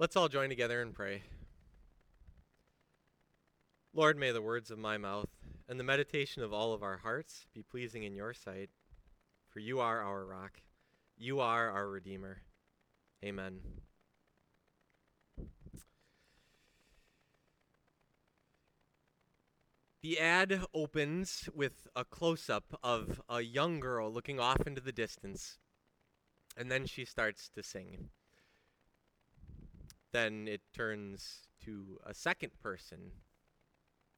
Let's all join together and pray. Lord, may the words of my mouth and the meditation of all of our hearts be pleasing in your sight, for you are our rock. You are our Redeemer. Amen. The ad opens with a close up of a young girl looking off into the distance, and then she starts to sing. Then it turns to a second person,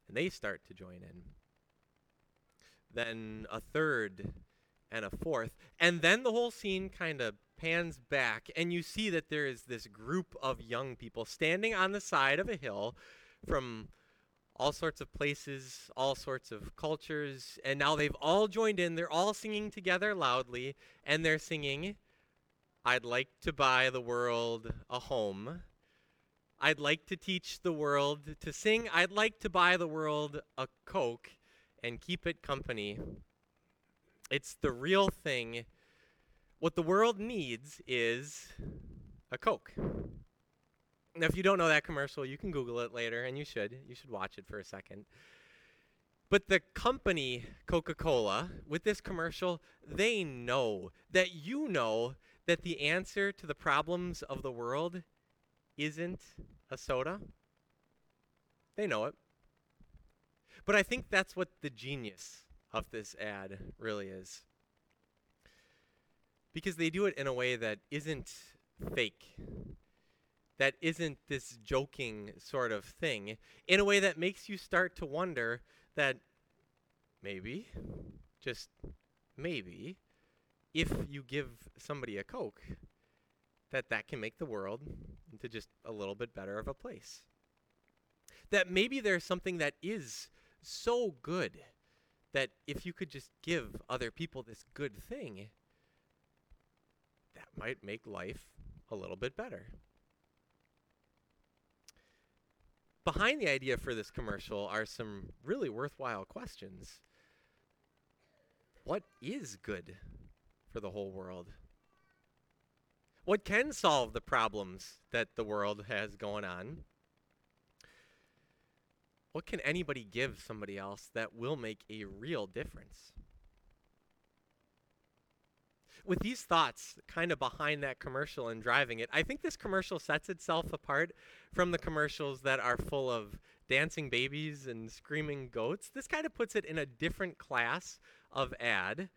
and they start to join in. Then a third and a fourth, and then the whole scene kind of pans back, and you see that there is this group of young people standing on the side of a hill from all sorts of places, all sorts of cultures, and now they've all joined in. They're all singing together loudly, and they're singing, I'd like to buy the world a home. I'd like to teach the world to sing. I'd like to buy the world a Coke and keep it company. It's the real thing. What the world needs is a Coke. Now, if you don't know that commercial, you can Google it later, and you should. You should watch it for a second. But the company, Coca Cola, with this commercial, they know that you know that the answer to the problems of the world isn't a soda. They know it. But I think that's what the genius of this ad really is. Because they do it in a way that isn't fake that isn't this joking sort of thing in a way that makes you start to wonder that maybe, just maybe, if you give somebody a Coke, that that can make the world into just a little bit better of a place. That maybe there's something that is so good that if you could just give other people this good thing, that might make life a little bit better. behind the idea for this commercial are some really worthwhile questions. What is good for the whole world? What can solve the problems that the world has going on? What can anybody give somebody else that will make a real difference? with these thoughts kind of behind that commercial and driving it, I think this commercial sets itself apart from the commercials that are full of dancing babies and screaming goats. This kind of puts it in a different class of ad.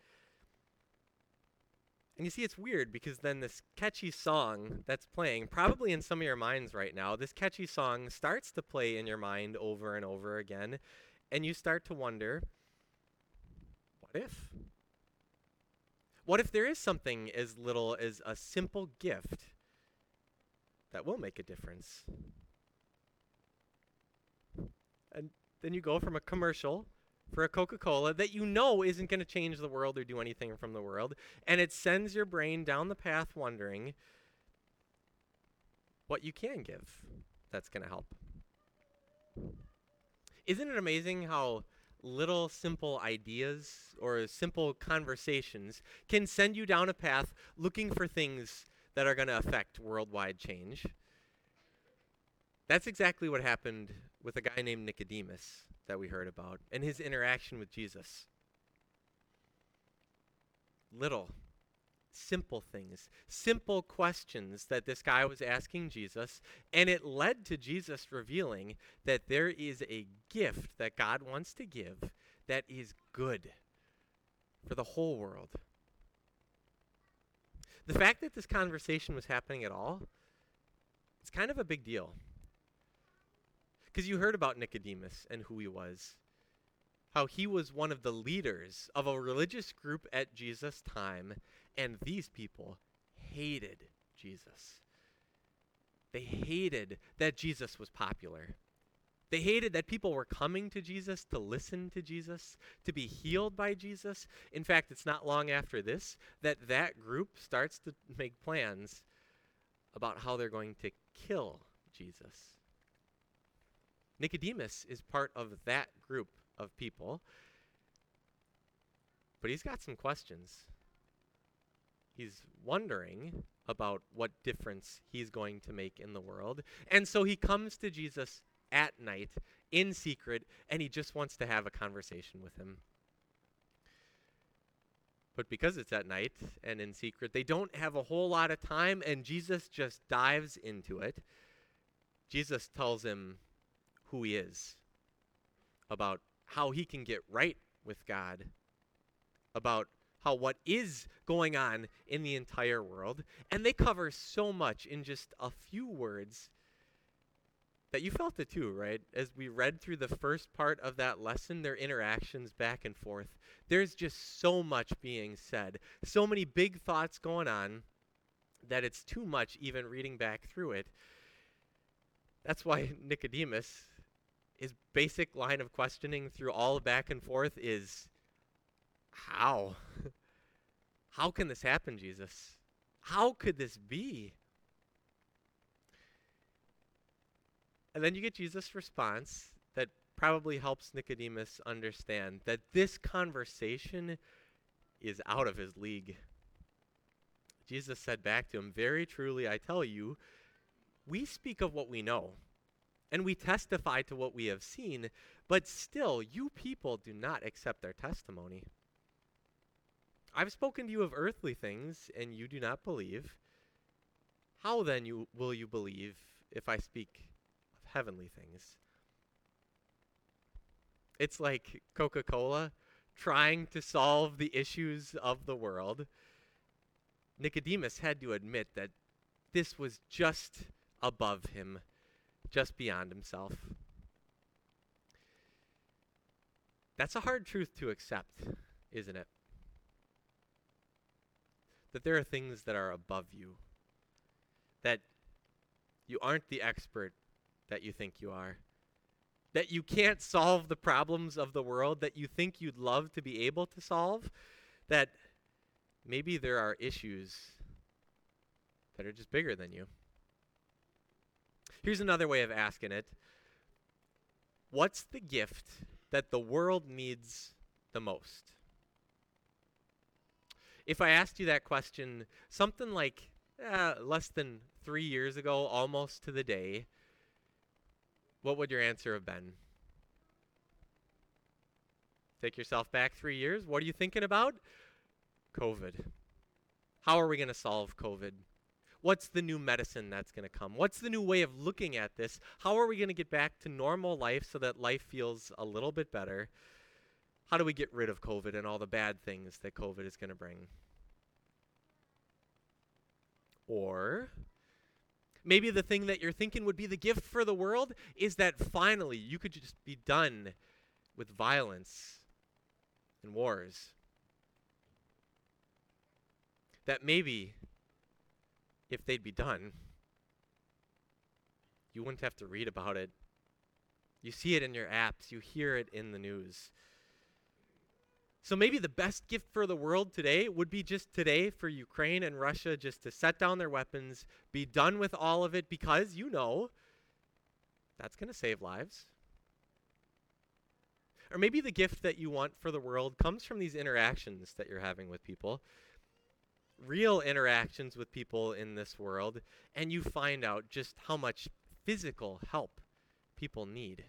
And you see, it's weird because then this catchy song that's playing, probably in some of your minds right now, this catchy song starts to play in your mind over and over again. And you start to wonder what if? What if there is something as little as a simple gift that will make a difference? And then you go from a commercial for a Coca Cola that you know isn't going to change the world or do anything from the world, and it sends your brain down the path wondering what you can give that's going to help. Isn't it amazing how little simple ideas or simple conversations can send you down a path looking for things that are going to affect worldwide change. That's exactly what happened with a guy named Nicodemus that we heard about and his interaction with Jesus. Little simple things, simple questions that this guy was asking Jesus, and it led to Jesus revealing that there is a gift that God wants to give that is good for the whole world. The fact that this conversation was happening at all, it's kind of a big deal. Because you heard about Nicodemus and who he was how he was one of the leaders of a religious group at Jesus' time, and these people hated Jesus. They hated that Jesus was popular. They hated that people were coming to Jesus to listen to Jesus, to be healed by Jesus. In fact, it's not long after this that that group starts to make plans about how they're going to kill Jesus. Nicodemus is part of that group of people. But he's got some questions. He's wondering about what difference he's going to make in the world. And so he comes to Jesus at night in secret and he just wants to have a conversation with him. But because it's at night and in secret, they don't have a whole lot of time, and Jesus just dives into it. Jesus tells him who he is, about how he can get right with God, about how what is going on in the entire world. And they cover so much in just a few words that you felt it too, right? As we read through the first part of that lesson, their interactions back and forth, there's just so much being said, so many big thoughts going on that it's too much even reading back through it. That's why Nicodemus, his basic line of questioning through all back and forth is how? how can this happen, Jesus? How could this be? And then you get Jesus' response that probably helps Nicodemus understand that this conversation is out of his league. Jesus said back to him, Very truly, I tell you, we speak of what we know, and we testify to what we have seen, but still, you people do not accept their testimony. I've spoken to you of earthly things, and you do not believe. How then you, will you believe if I speak of heavenly things. It's like Coca Cola trying to solve the issues of the world. Nicodemus had to admit that this was just above him, just beyond himself. That's a hard truth to accept, isn't it? That there are things that are above you, that you aren't the expert that you think you are. That you can't solve the problems of the world that you think you'd love to be able to solve. That maybe there are issues that are just bigger than you. Here's another way of asking it What's the gift that the world needs the most? If I asked you that question something like uh, less than three years ago, almost to the day, what would your answer have been? Take yourself back three years. What are you thinking about? COVID. How are we going to solve COVID? What's the new medicine that's going to come? What's the new way of looking at this? How are we going to get back to normal life so that life feels a little bit better? How do we get rid of COVID and all the bad things that COVID is going to bring? Or Maybe the thing that you're thinking would be the gift for the world is that finally you could just be done with violence and wars. That maybe if they'd be done, you wouldn't have to read about it. You see it in your apps, you hear it in the news. So maybe the best gift for the world today would be just today for Ukraine and Russia just to set down their weapons, be done with all of it because you know that's going to save lives. Or maybe the gift that you want for the world comes from these interactions that you're having with people, real interactions with people in this world, and you find out just how much physical help people need.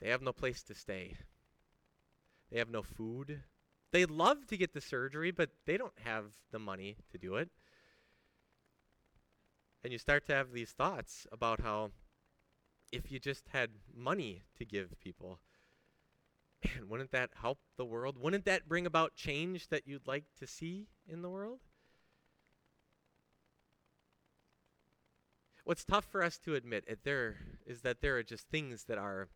They have no place to stay. They have no food. They'd love to get the surgery, but they don't have the money to do it. And you start to have these thoughts about how if you just had money to give people, man, wouldn't that help the world? Wouldn't that bring about change that you'd like to see in the world? What's tough for us to admit there is that there are just things that are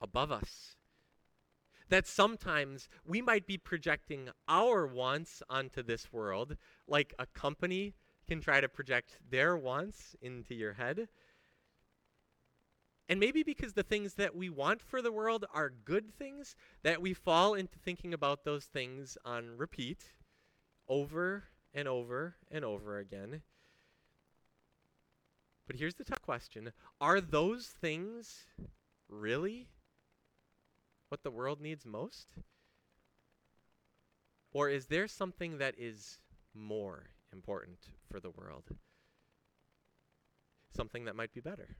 above us that sometimes we might be projecting our wants onto this world, like a company can try to project their wants into your head. And maybe because the things that we want for the world are good things, that we fall into thinking about those things on repeat over and over and over again. But here's the tough question Are those things really what the world needs most? Or is there something that is more important for the world. Something that might be better.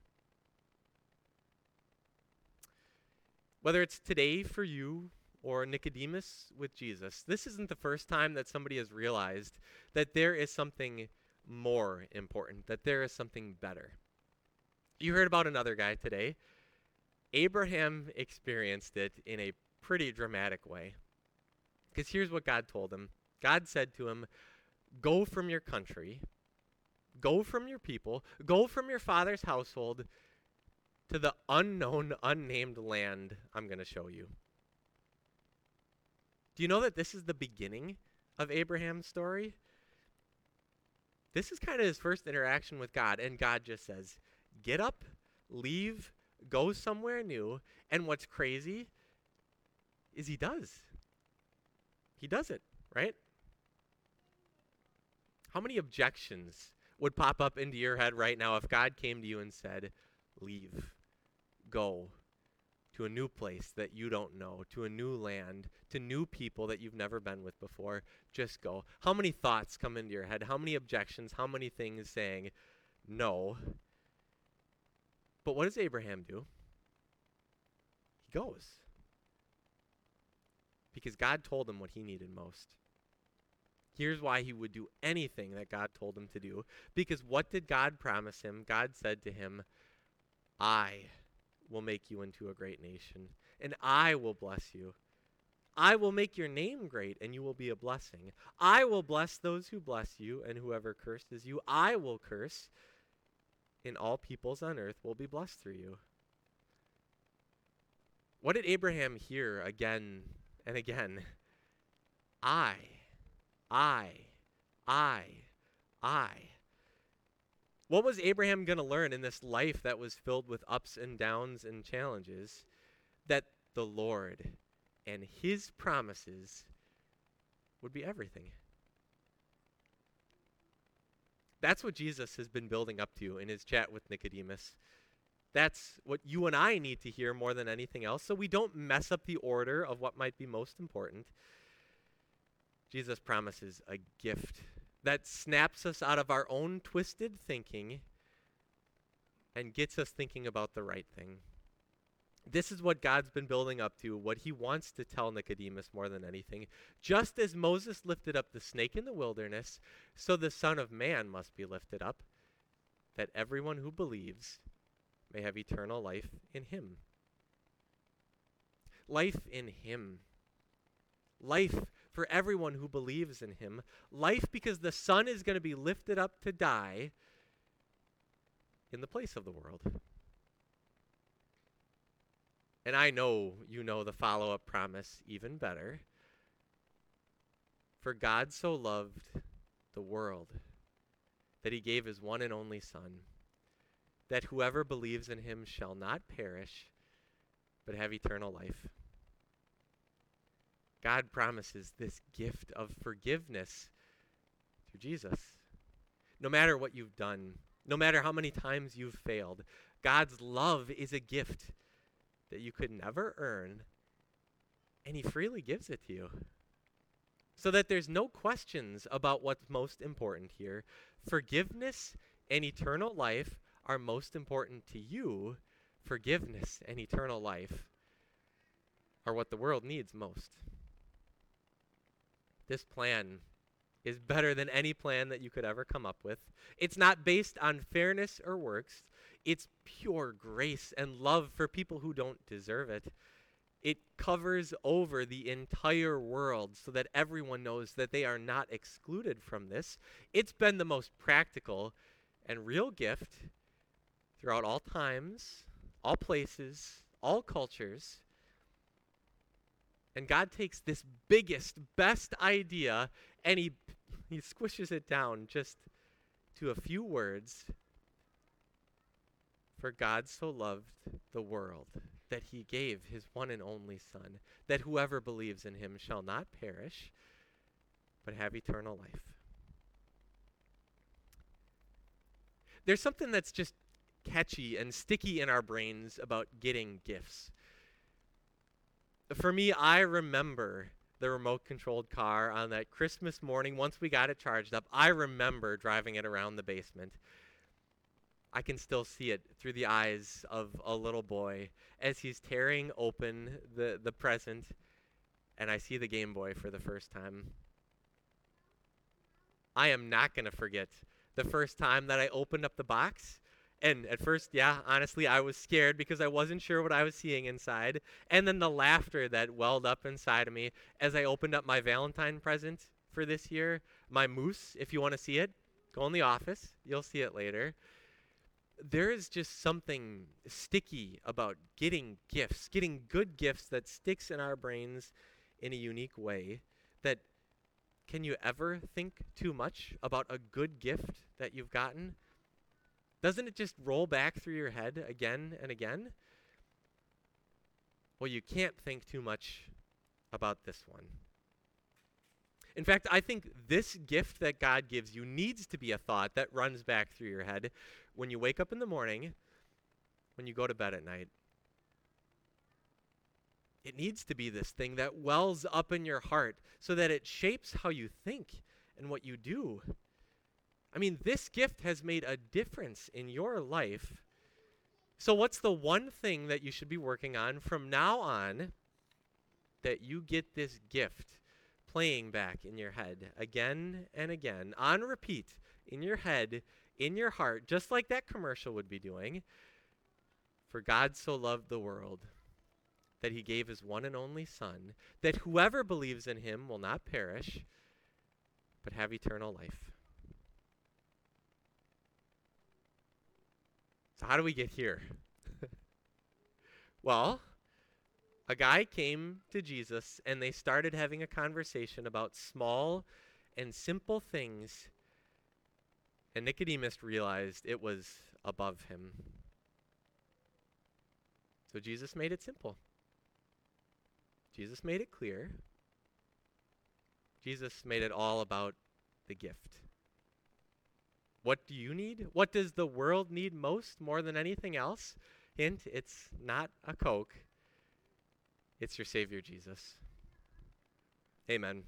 Whether it's today for you or Nicodemus with Jesus, this isn't the first time that somebody has realized that there is something more important, that there is something better. You heard about another guy today. Abraham experienced it in a pretty dramatic way. Because here's what God told him God said to him, Go from your country, go from your people, go from your father's household to the unknown, unnamed land I'm going to show you. Do you know that this is the beginning of Abraham's story? This is kind of his first interaction with God, and God just says, Get up, leave, go somewhere new. And what's crazy is he does. He does it, right? How many objections would pop up into your head right now if God came to you and said, Leave, go to a new place that you don't know, to a new land, to new people that you've never been with before? Just go. How many thoughts come into your head? How many objections? How many things saying, No? But what does Abraham do? He goes. Because God told him what he needed most. Here's why he would do anything that God told him to do. Because what did God promise him? God said to him, I will make you into a great nation, and I will bless you. I will make your name great, and you will be a blessing. I will bless those who bless you, and whoever curses you, I will curse, and all peoples on earth will be blessed through you. What did Abraham hear again and again? I I, I, I. What was Abraham going to learn in this life that was filled with ups and downs and challenges? That the Lord and his promises would be everything. That's what Jesus has been building up to in his chat with Nicodemus. That's what you and I need to hear more than anything else so we don't mess up the order of what might be most important. Jesus promises a gift that snaps us out of our own twisted thinking and gets us thinking about the right thing. This is what God's been building up to, what he wants to tell Nicodemus more than anything. Just as Moses lifted up the snake in the wilderness, so the Son of Man must be lifted up, that everyone who believes may have eternal life in him. Life in him. Life for everyone who believes in him. Life because the Son is going to be lifted up to die in the place of the world. And I know you know the follow up promise even better. For God so loved the world that he gave his one and only Son, that whoever believes in him shall not perish, but have eternal life. God promises this gift of forgiveness through Jesus. No matter what you've done, no matter how many times you've failed, God's love is a gift that you could never earn, and He freely gives it to you. So that there's no questions about what's most important here. Forgiveness and eternal life are most important to you. Forgiveness and eternal life are what the world needs most. This plan is better than any plan that you could ever come up with. It's not based on fairness or works, it's pure grace and love for people who don't deserve it. It covers over the entire world so that everyone knows that they are not excluded from this. It's been the most practical and real gift throughout all times, all places, all cultures and God takes this biggest, best idea and he, he squishes it down just to a few words. For God so loved the world that he gave his one and only Son, that whoever believes in him shall not perish, but have eternal life. There's something that's just catchy and sticky in our brains about getting gifts for me, I remember the remote controlled car on that Christmas morning once we got it charged up. I remember driving it around the basement. I can still see it through the eyes of a little boy as he's tearing open the, the present, and I see the Game Boy for the first time. I am not going to forget the first time that I opened up the box and at first, yeah, honestly, I was scared because I wasn't sure what I was seeing inside. And then the laughter that welled up inside of me as I opened up my Valentine present for this year, my moose, if you want to see it, go in the office. You'll see it later. There is just something sticky about getting gifts, getting good gifts that sticks in our brains in a unique way that can you ever think too much about a good gift that you've gotten? Doesn't it just roll back through your head again and again? Well, you can't think too much about this one. In fact, I think this gift that God gives you needs to be a thought that runs back through your head when you wake up in the morning, when you go to bed at night. It needs to be this thing that wells up in your heart so that it shapes how you think and what you do. I mean, this gift has made a difference in your life. So, what's the one thing that you should be working on from now on that you get this gift playing back in your head again and again, on repeat, in your head, in your heart, just like that commercial would be doing? For God so loved the world that he gave his one and only Son, that whoever believes in him will not perish, but have eternal life. So, how do we get here? well, a guy came to Jesus and they started having a conversation about small and simple things. And Nicodemus realized it was above him. So Jesus made it simple. Jesus made it clear. Jesus made it all about the gift. What do you need? What does the world need most more than anything else? Hint, it's not a Coke, it's your Savior Jesus. Amen.